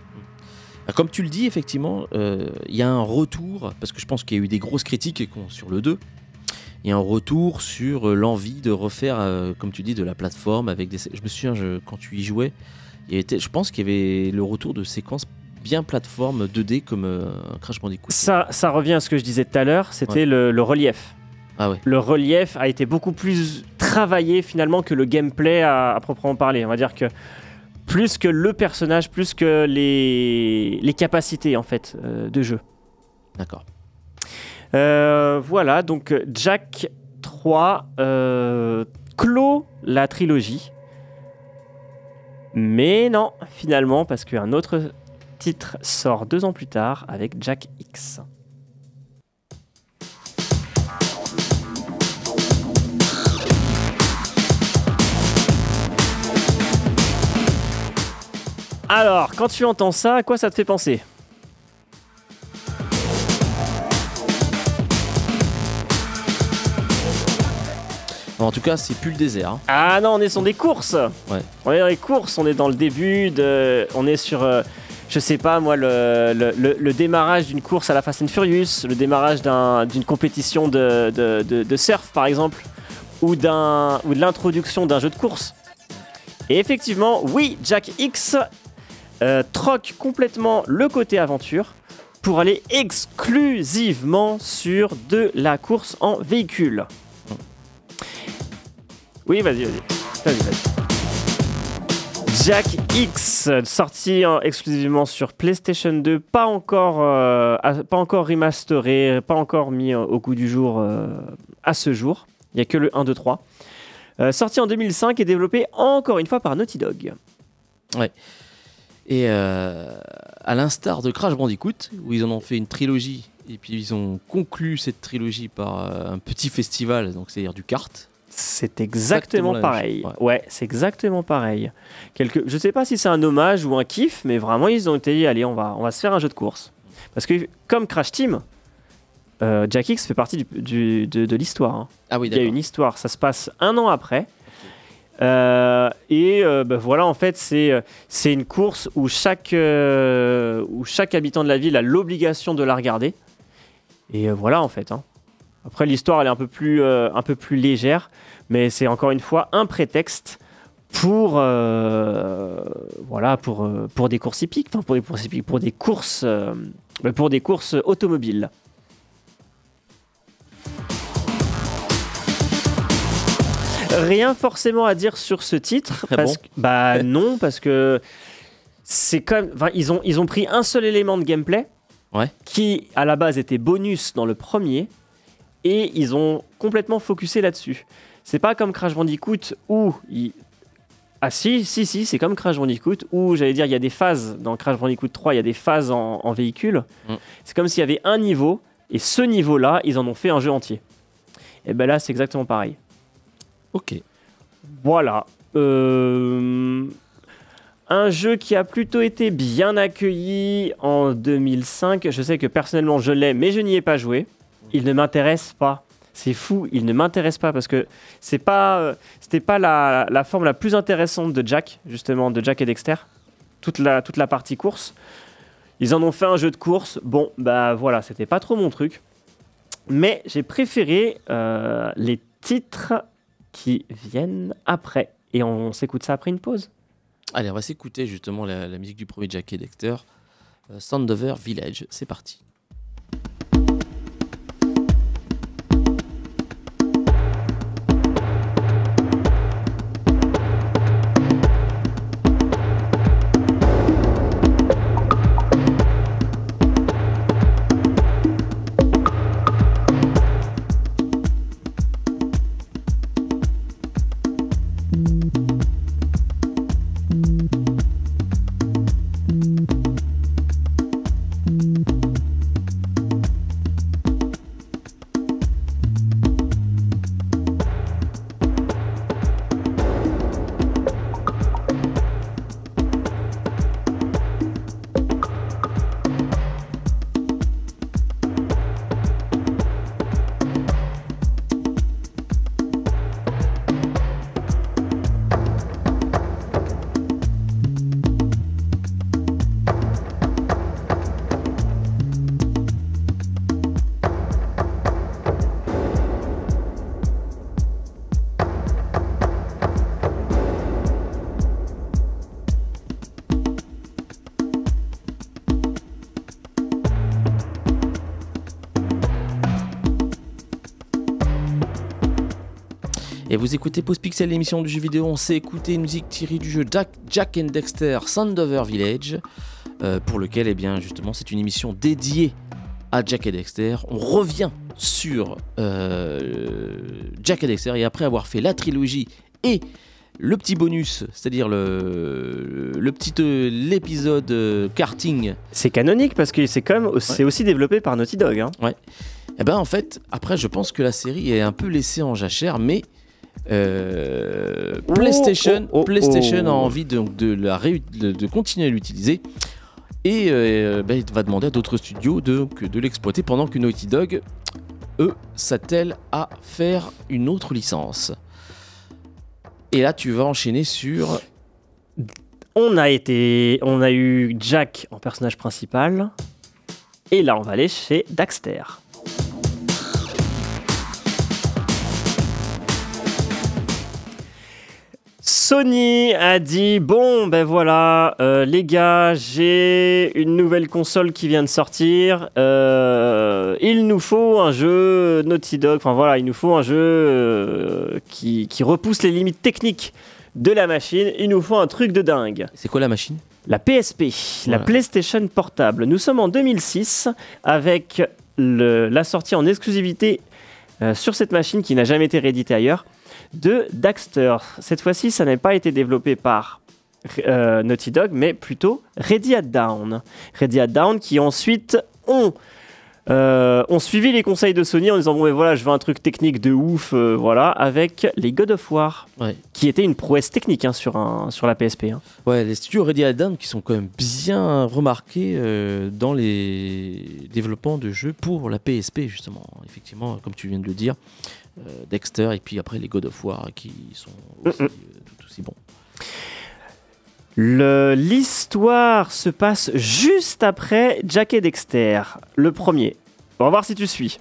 Ah, Comme tu le dis, effectivement, euh, il y a un retour, parce que je pense qu'il y a eu des grosses critiques sur le 2. Il y a un retour sur euh, l'envie de refaire, euh, comme tu dis, de la plateforme avec des. Je me souviens, je- quand tu y jouais, il y avait, je pense qu'il y avait le retour de séquences bien plateforme 2D comme euh, un Crash Bandicoot. Ça, ça revient à ce que je disais tout à l'heure, c'était le, le relief. Ah ouais. Le relief a été beaucoup plus travaillé finalement que le gameplay à, à proprement parler. On va dire que plus que le personnage, plus que les, les capacités en fait euh, de jeu. D'accord. Euh, voilà, donc Jack 3 euh, clôt la trilogie. Mais non, finalement, parce qu'un autre titre sort deux ans plus tard avec Jack X. Alors, quand tu entends ça, à quoi ça te fait penser En tout cas, c'est plus le désert. hein. Ah non, on est sur des courses. Ouais. On est dans les courses, on est dans le début de, on est sur, euh, je sais pas moi, le, le- le- le démarrage d'une course à la Fast and Furious, le démarrage d'un- d'une compétition de, de- de- de surf par exemple, ou d'un, ou de l'introduction d'un jeu de course. Et effectivement, oui, Jack X euh, troque complètement le côté aventure pour aller exclusivement sur de la course en véhicule. Oui, vas-y, vas-y. Jack X, sorti en- exclusivement sur PlayStation 2, pas encore, euh, pas encore remasteré, pas encore mis au goût du jour euh, à ce jour. Il n'y a que le 1, 2, 3. Euh, sorti en 2005 et développé encore une fois par Naughty Dog. Et euh, à l'instar de Crash Bandicoot, où ils en ont fait une trilogie, et puis ils ont conclu cette trilogie par euh, un petit festival, donc c'est-à-dire du kart. C'est exactement, pareil. Ouais, c'est exactement pareil. Quelque... Je sais pas si c'est un hommage ou un kiff, mais vraiment ils ont été dit allez, on va, on va se faire un jeu de course. Parce que comme Crash Team, euh, Jack X fait partie du- du- de, de l'histoire. hein. Ah oui, Il y a une histoire, ça se passe un an après. Euh, et euh, bah, voilà, en fait, c'est euh, c'est une course où chaque, où chaque habitant de la ville a l'obligation de la regarder. Et voilà, en fait. hein. Après, l'histoire, elle est un peu plus, un peu plus légère, mais c'est encore une fois un prétexte pour, voilà, pour, pour des courses hippiques, pour des courses pour des courses, pour des courses automobiles. Rien forcément à dire sur ce titre. Ah parce bon que- bah non, parce que c'est comme, ils ont, ils ont pris un seul élément de gameplay Ouais. qui à la base était bonus dans le premier et ils ont complètement focusé là-dessus. C'est pas comme Crash Bandicoot où il- ah si si si c'est comme Crash Bandicoot où j'allais dire il y a des phases dans Crash Bandicoot 3 il y a des phases en, en véhicule. Mm. C'est comme s'il y avait un niveau et ce niveau-là ils en ont fait un jeu entier. Et ben là c'est exactement pareil. Ok. Voilà. Euh, Un jeu qui a plutôt été bien accueilli en 2005. Je sais que personnellement je l'ai, mais je n'y ai pas joué. Il ne m'intéresse pas. C'est fou, il ne m'intéresse pas parce que c'est pas, euh, c'était pas la, la forme la plus intéressante de Jack, justement, de Jack et Dexter. Toute la, toute la partie course. Ils en ont fait un jeu de course. Bon, bah voilà, c'était pas trop mon truc. Mais j'ai préféré euh, les titres qui viennent après. Et on s'écoute ça après une pause. Allez, on va s'écouter justement la, musique du premier Jack et Dexter. Euh, Sandover Village, c'est parti. Vous écoutez Pause Pixel, l'émission du jeu vidéo. On s'est écouté une musique tirée du jeu Jack, Jack and Dexter Sandover Village, euh, pour lequel, eh bien, justement, c'est une émission dédiée à Jack et Dexter. On revient sur euh, Jack et Dexter, et après avoir fait la trilogie et le petit bonus, c'est-à-dire le, le petit euh, l'épisode euh, karting, C'est canonique parce que c'est même c'est aussi développé par Naughty Dog. hein. eh ben en fait, après, je pense que la série est un peu laissée en jachère, mais euh, Oh, PlayStation, oh, oh, PlayStation a envie de, de, la réut- de, de continuer à l'utiliser. Et euh, ben, il va demander à d'autres studios de, de l'exploiter pendant que Naughty Dog, eux, s'attellent à faire une autre licence. Et là, tu vas enchaîner sur. On a été, on a eu Jack en personnage principal, et là on va aller chez Daxter. Sony a dit bon ben voilà euh, les gars j'ai une nouvelle console qui vient de sortir Euh, il nous faut un jeu Naughty Dog enfin voilà il nous faut un jeu euh, qui, qui repousse les limites techniques de la machine il nous faut un truc de dingue C'est quoi la machine? La PSP, la. PlayStation Portable. Nous sommes en 2006 avec le- la sortie en exclusivité sur cette machine qui n'a jamais été rééditée ailleurs de Daxter. Cette fois-ci, ça n'a pas été développé par euh, Naughty Dog, mais plutôt Ready at Down. Ready at Down qui ensuite ont, euh, ont suivi les conseils de Sony en disant bon mais voilà je veux un truc technique de ouf euh, voilà avec les God of War Ouais. qui était une prouesse technique hein, sur, un, sur la PSP. hein. Ouais, les studios Ready at Down qui sont quand même bien remarqués dans les développements de jeux pour la PSP, justement. Effectivement, comme tu viens de le dire, Dexter et puis après les God of War qui sont aussi, Mm, mm. euh, tout aussi bons. L'histoire se passe juste après Jack et Dexter, le premier. On va voir si tu suis.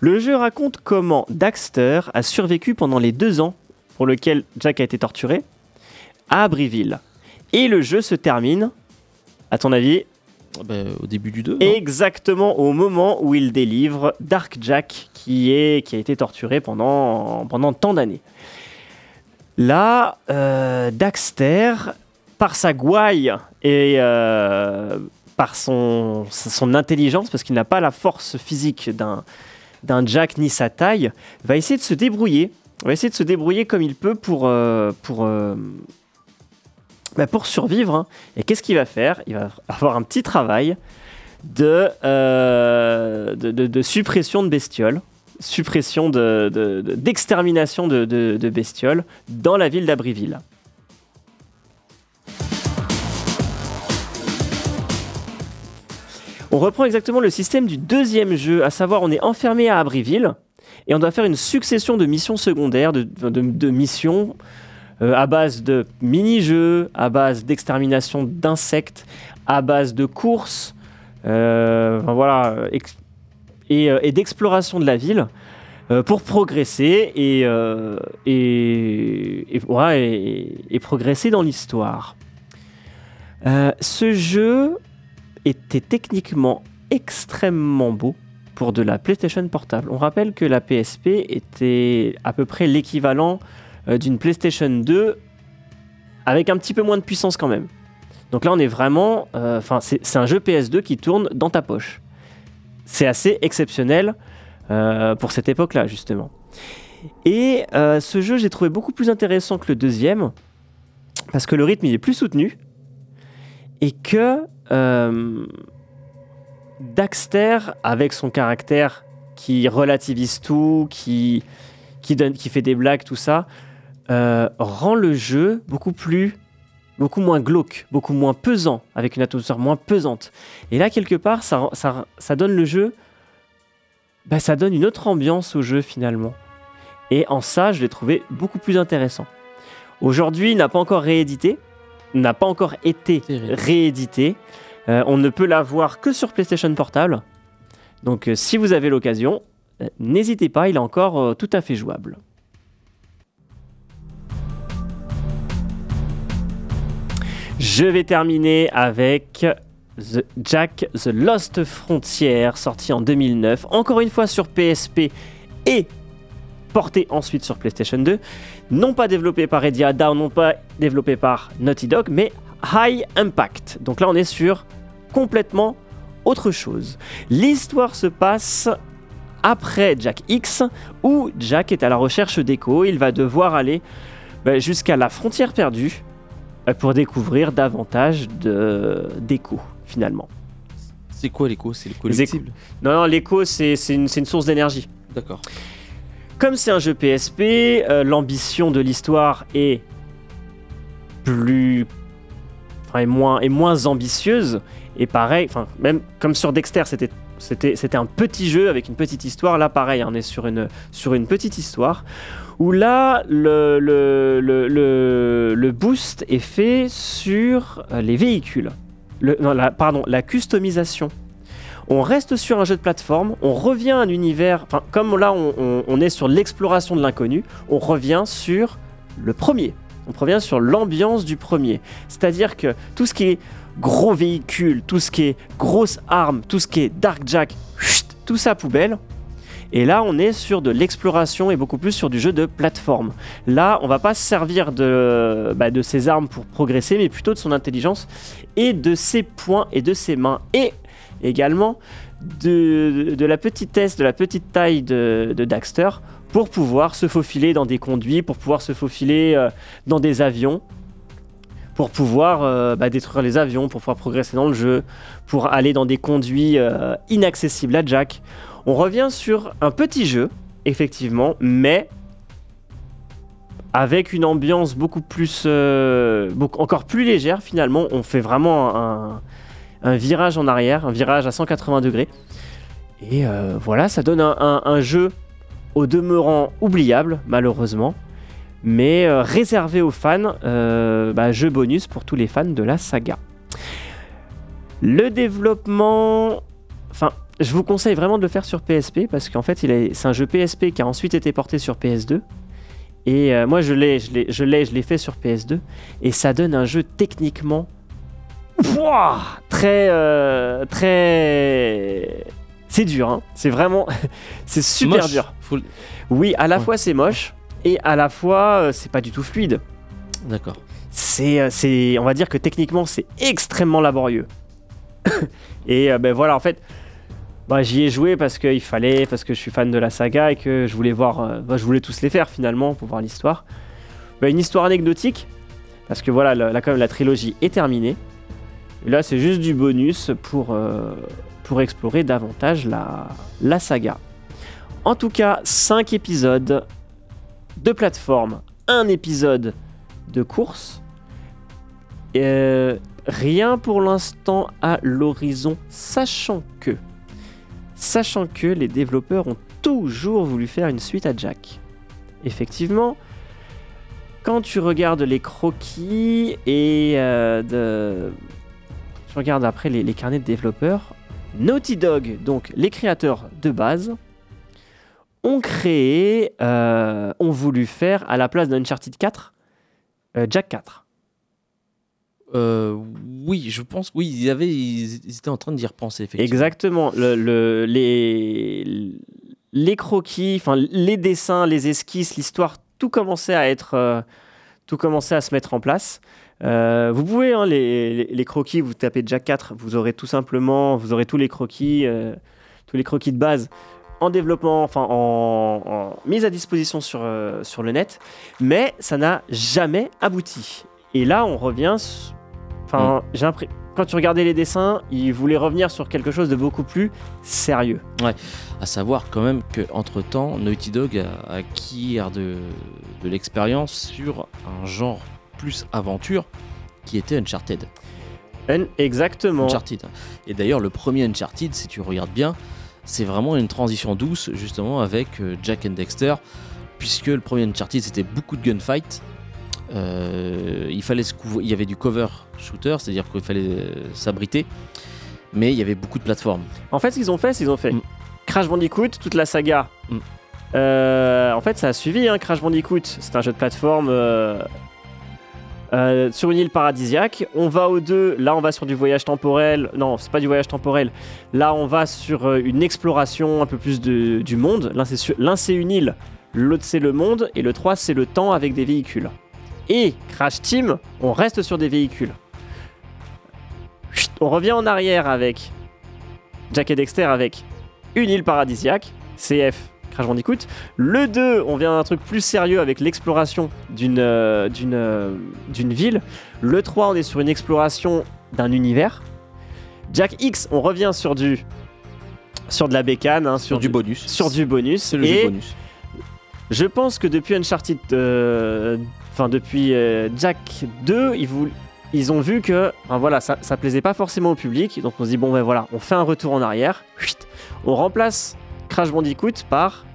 Le jeu raconte comment Daxter a survécu pendant les deux ans pour lesquels Jack a été torturé à Abbeville. Et le jeu se termine, à ton avis, bah, au début du 2. exactement au moment où il délivre Dark Jack qui, est, qui a été torturé pendant, pendant tant d'années. Là, euh, Daxter, par sa gouaille et euh, par son, son intelligence, parce qu'il n'a pas la force physique d'un d'un Jack ni sa taille, va essayer de se débrouiller. Va essayer de se débrouiller comme il peut pour, euh, pour, euh, bah, pour survivre. hein. Et qu'est-ce qu'il va faire? Il va avoir un petit travail de, euh, de, suppression de bestioles, suppression de- de- de- d'extermination de, de- bestioles dans la ville d'Abriville. On reprend exactement le système du deuxième jeu, à savoir on est enfermé à Abriville et on doit faire une succession de missions secondaires, de missions euh, à base de mini-jeux, à base d'extermination d'insectes, à base de courses, euh, euh, et, d'exploration de la ville pour progresser et, et, progresser dans l'histoire. Ce jeu était techniquement extrêmement beau pour de la PlayStation portable. On rappelle que la PSP était à peu près l'équivalent d'une PlayStation 2 avec un petit peu moins de puissance quand même. Donc là, on est vraiment. euh, Enfin, c'est un jeu PS2 qui tourne dans ta poche. C'est assez exceptionnel euh, pour cette époque-là, justement. Et euh, ce jeu, j'ai trouvé beaucoup plus intéressant que le deuxième parce que le rythme il est plus soutenu et que euh, Daxter, avec son caractère qui relativise tout, qui, qui, donne, qui fait des blagues, tout ça, euh, rend le jeu beaucoup plus beaucoup moins glauque, beaucoup moins pesant, avec une atmosphère moins pesante. Et là, quelque part, ça, ça, ça donne le jeu, bah, ça donne une autre ambiance au jeu finalement. Et en ça, je l'ai trouvé beaucoup plus intéressant. Aujourd'hui, il n'a pas encore réédité, n'a pas encore été réédité. Euh, on ne peut l'avoir que sur PlayStation Portable. Donc, euh, si vous avez l'occasion, euh, n'hésitez pas, il est encore tout à fait jouable. Je vais terminer avec The Jack the Lost Frontier, sorti en 2009, encore une fois sur PSP et porté ensuite sur PlayStation 2. Non pas développé par Redia Down, non pas développé par Naughty Dog, mais High Impact. Donc là, on est sur complètement autre chose. L'histoire se passe après Jack X, où Jack est à la recherche d'Echo. Il va devoir aller bah, jusqu'à la frontière perdue pour découvrir davantage d'écho finalement. C'est quoi l'écho? C'est collectible Non, non, l'écho c'est une, source d'énergie. D'accord. Comme c'est un jeu PSP, euh, l'ambition de l'histoire est plus, enfin, est moins, est moins ambitieuse. Et pareil, enfin, même comme sur Dexter, c'était, c'était, c'était un petit jeu avec une petite histoire. Là, pareil, on est sur une, sur une petite histoire où là, le, le, le, le- boost est fait sur euh, les véhicules. Le, non, pardon, la customisation. On reste sur un jeu de plateforme, on revient à un univers, comme là on, on- est sur l'exploration de l'inconnu, on revient sur le premier. On revient sur l'ambiance du premier. C'est-à-dire que tout ce qui est gros véhicule, tout ce qui est grosse arme, tout ce qui est Dark Jack, tout ça poubelle. Et là, on est sur de l'exploration et beaucoup plus sur du jeu de plateforme. Là, on va pas se servir de, bah, ses armes pour progresser, mais plutôt de son intelligence et de ses poings et de ses mains. Et également de, la petitesse, de la petite taille de, de Daxter pour pouvoir se faufiler dans des conduits, pour pouvoir se faufiler euh, dans des avions, pour pouvoir euh, bah, détruire les avions, pour pouvoir progresser dans le jeu, pour aller dans des conduits euh, inaccessibles à Jack. On revient sur un petit jeu, effectivement, mais avec une ambiance beaucoup plus, euh, encore plus légère finalement. On fait vraiment un, virage en arrière, un virage à 180 degrés. Et euh, voilà, ça donne un, jeu au demeurant oubliable, malheureusement, mais euh, réservé aux fans, bah, jeu bonus pour tous les fans de la saga. Le développement, enfin, je vous conseille vraiment de le faire sur PSP parce qu'en fait, c'est un jeu PSP qui a ensuite été porté sur PS2. Et euh, moi, je l'ai, je l'ai, je l'ai, je l'ai fait sur PS2, et ça donne un jeu techniquement Pouah très, euh, très, c'est dur. hein. C'est vraiment, c'est super Moche. dur. Oui, à la Ouais. fois c'est moche et à la fois euh, c'est pas du tout fluide. D'accord. C'est, c'est, on va dire que techniquement c'est extrêmement laborieux. et ben voilà, en fait, bah, j'y ai joué parce qu'il fallait, parce que je suis fan de la saga et que je voulais voir, euh, bah, je voulais tous les faire finalement pour voir l'histoire. Bah, une histoire anecdotique parce que voilà, la- quand même la trilogie est terminée. Et là, c'est juste du bonus pour, euh, pour explorer davantage la, la saga. En tout cas, 5 épisodes de plateforme, un épisode de course. Euh, rien pour l'instant à l'horizon, sachant que, sachant que les développeurs ont toujours voulu faire une suite à Jack. Effectivement, quand tu regardes les croquis et euh, de, tu regardes après les, les carnets de développeurs, Naughty Dog, donc les créateurs de base, ont créé, euh, ont voulu faire à la place d'Uncharted 4, euh, Jack 4. Euh, oui, je pense. Oui, ils, avaient, ils, étaient en train d'y repenser. Exactement. Le, le- les, croquis, enfin les dessins, les esquisses, l'histoire, tout commençait à être, euh, tout commençait à se mettre en place. Euh, vous pouvez hein, les, croquis, vous tapez Jack 4, vous aurez tout simplement, vous aurez tous les croquis, tous les croquis de base en développement, enfin en, mise à disposition sur, le net, mais ça n'a jamais abouti. Et là, on revient, enfin, l'impression quand tu regardais les dessins, ils voulaient revenir sur quelque chose de beaucoup plus sérieux. À savoir quand même qu'entre temps, Naughty Dog a a acquis de, de l'expérience sur un genre plus aventure qui était Uncharted. Un- Exactement. Uncharted. Et d'ailleurs, le premier Uncharted, si tu regardes bien, c'est vraiment une transition douce justement avec euh, Jack and Dexter, puisque le premier Uncharted c'était beaucoup de gunfight. Euh, il fallait se il y avait du cover shooter, c'est-à-dire qu'il fallait euh, s'abriter, mais il y avait beaucoup de plateformes. En fait, ce qu'ils ont fait, c'est qu'ils ont fait Mm. Crash Bandicoot, toute la saga. Mm. Euh, en fait, ça a suivi hein, Crash Bandicoot. C'est un jeu de plateforme euh, sur une île paradisiaque. On va au 2, là on va sur du voyage temporel. Non, c'est pas du voyage temporel. Là on va sur euh, une exploration un peu plus de- du monde. L'un c'est sur- l'un, c'est une île, l'autre c'est le monde, et le 3 c'est le temps avec des véhicules. Et Crash Team, on reste sur des véhicules. Chut, On revient en arrière avec Jack et Dexter avec une île paradisiaque, CF Crash Bandicoot. Le 2, on vient à un truc plus sérieux avec l'exploration d'une euh, d'une euh, d'une ville. Le 3, on est sur une exploration d'un univers. Jack X, on revient sur du sur de la bécane, hein, Sur du bonus. sur du bonus. C'est le Et jeu bonus. je pense que depuis Uncharted, euh, enfin depuis euh, Jack 2, ils, ont vu que, enfin voilà, ça, ça plaisait pas forcément au public, donc on se dit bon ben voilà, on fait un retour en arrière, on remplace Crash Bandicoot par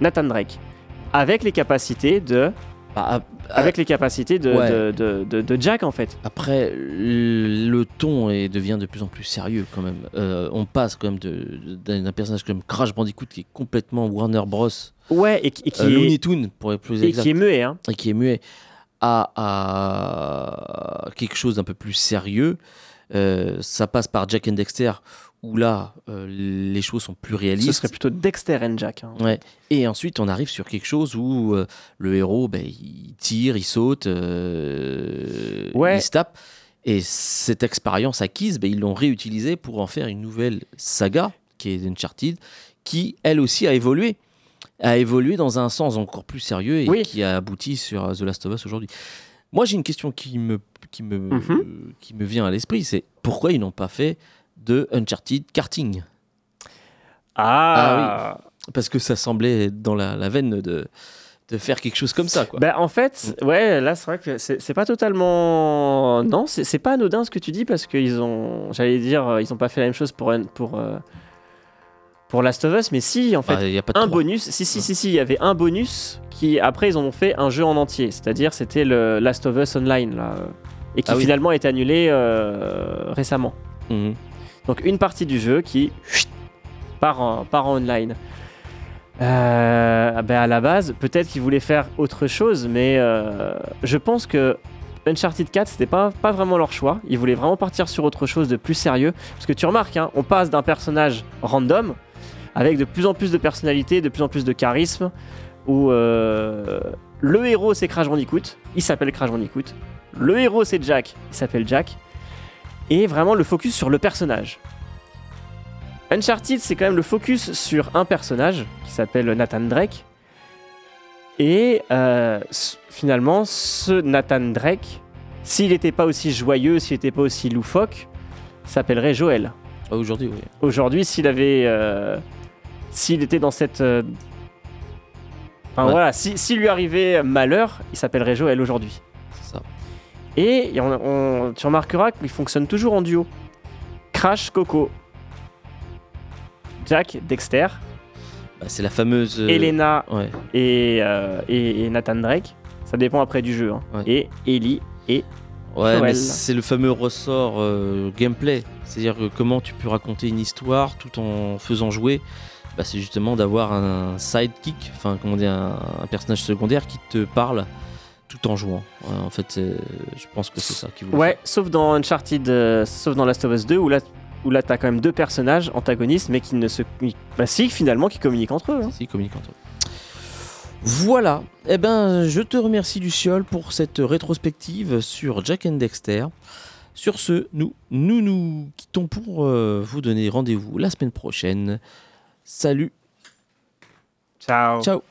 Nathan Drake, avec les capacités de, Bah, ap- avec les capacités de, Ouais. de, de- de- de Jack en fait. Après, le ton est, devient de plus en plus sérieux quand même. Euh, on passe quand même d'un personnage comme Crash Bandicoot qui est complètement Warner Bros. Ouais, et, qui- et qui, euh, est, Looney Tunes pour être plus et qui est muet, hein. et qui est muet, à, à quelque chose d'un peu plus sérieux. Euh, ça passe par Jack and Dexter où là, euh, les choses sont plus réalistes. Ce serait plutôt Dexter and Jack. hein. Ouais. Et ensuite, on arrive sur quelque chose où euh, le héros, ben, il tire, il saute, euh, Ouais. il se tape. Et cette expérience acquise, ben, ils l'ont réutilisée pour en faire une nouvelle saga, qui est Uncharted, qui, elle aussi, a évolué. A évolué dans un sens encore plus sérieux et Oui. qui a abouti sur The Last of Us aujourd'hui. Moi, j'ai une question qui me, qui me, Mhm. qui me vient à l'esprit, c'est pourquoi ils n'ont pas fait de Uncharted karting Ah, parce que ça semblait être dans la, la veine de, de faire quelque chose comme ça. Quoi. Bah, en fait, ouais, là, c'est vrai que c'est pas totalement. Non, c'est pas anodin ce que tu dis parce qu'ils ont. J'allais dire, euh, ils ont pas fait la même chose pour, pour, euh, pour Last of Us, mais si, en fait, il y a pas un bonus. Si, si, si, si, il y avait un bonus qui, après, ils en ont fait un jeu en entier. C'est-à-dire, c'était le Last of Us Online, là. euh, Et qui Ah oui. finalement a été annulé euh, récemment. Mhm. Donc une partie du jeu qui part, en, part online. Euh, ben à la base, peut-être qu'ils voulaient faire autre chose, mais euh, je pense que Uncharted 4, c'était pas, pas vraiment leur choix. Ils voulaient vraiment partir sur autre chose de plus sérieux. Parce que tu remarques, hein, on passe d'un personnage random avec de plus en plus de personnalité, de plus en plus de charisme, où euh, le héros c'est Crash Bandicoot, il s'appelle Crash Bandicoot. Le héros c'est Jack, il s'appelle Jack. Et vraiment le focus sur le personnage. Uncharted, c'est quand même le focus sur un personnage qui s'appelle Nathan Drake. Et euh, finalement, ce Nathan Drake, s'il n'était pas aussi joyeux, s'il n'était pas aussi loufoque, s'appellerait Joël. Aujourd'hui, oui. Aujourd'hui, s'il avait. euh, s'il était dans cette. euh, Enfin Ouais. voilà, si, s'il lui arrivait malheur, il s'appellerait Joël aujourd'hui. Et on- on- tu remarqueras qu'il fonctionne toujours en duo. Crash, Coco. Jack, Dexter, Bah, c'est la fameuse. euh, Elena Ouais. et, euh, et, et Nathan Drake. Ça dépend après du jeu. hein. Ouais. Et Ellie et. Ouais, mais c'est le fameux ressort euh, gameplay. C'est-à-dire que comment tu peux raconter une histoire tout en faisant jouer. Bah, c'est justement d'avoir un sidekick, enfin comment dire, un, un personnage secondaire qui te parle tout en jouant. Ouais, en fait, je pense que c'est ça qui voulait Ouais, sauf dans Uncharted, euh, sauf dans Last of Us 2 où là, où là t'as quand même deux personnages antagonistes mais qui ne se. Bah si, finalement, qui communiquent entre eux. hein. Si, communiquent entre eux. Voilà, eh ben, je te remercie Luciole pour cette rétrospective sur Jack and Dexter. Sur ce, nous nous, nous quittons pour euh, vous donner rendez-vous la semaine prochaine. Salut, Ciao. ciao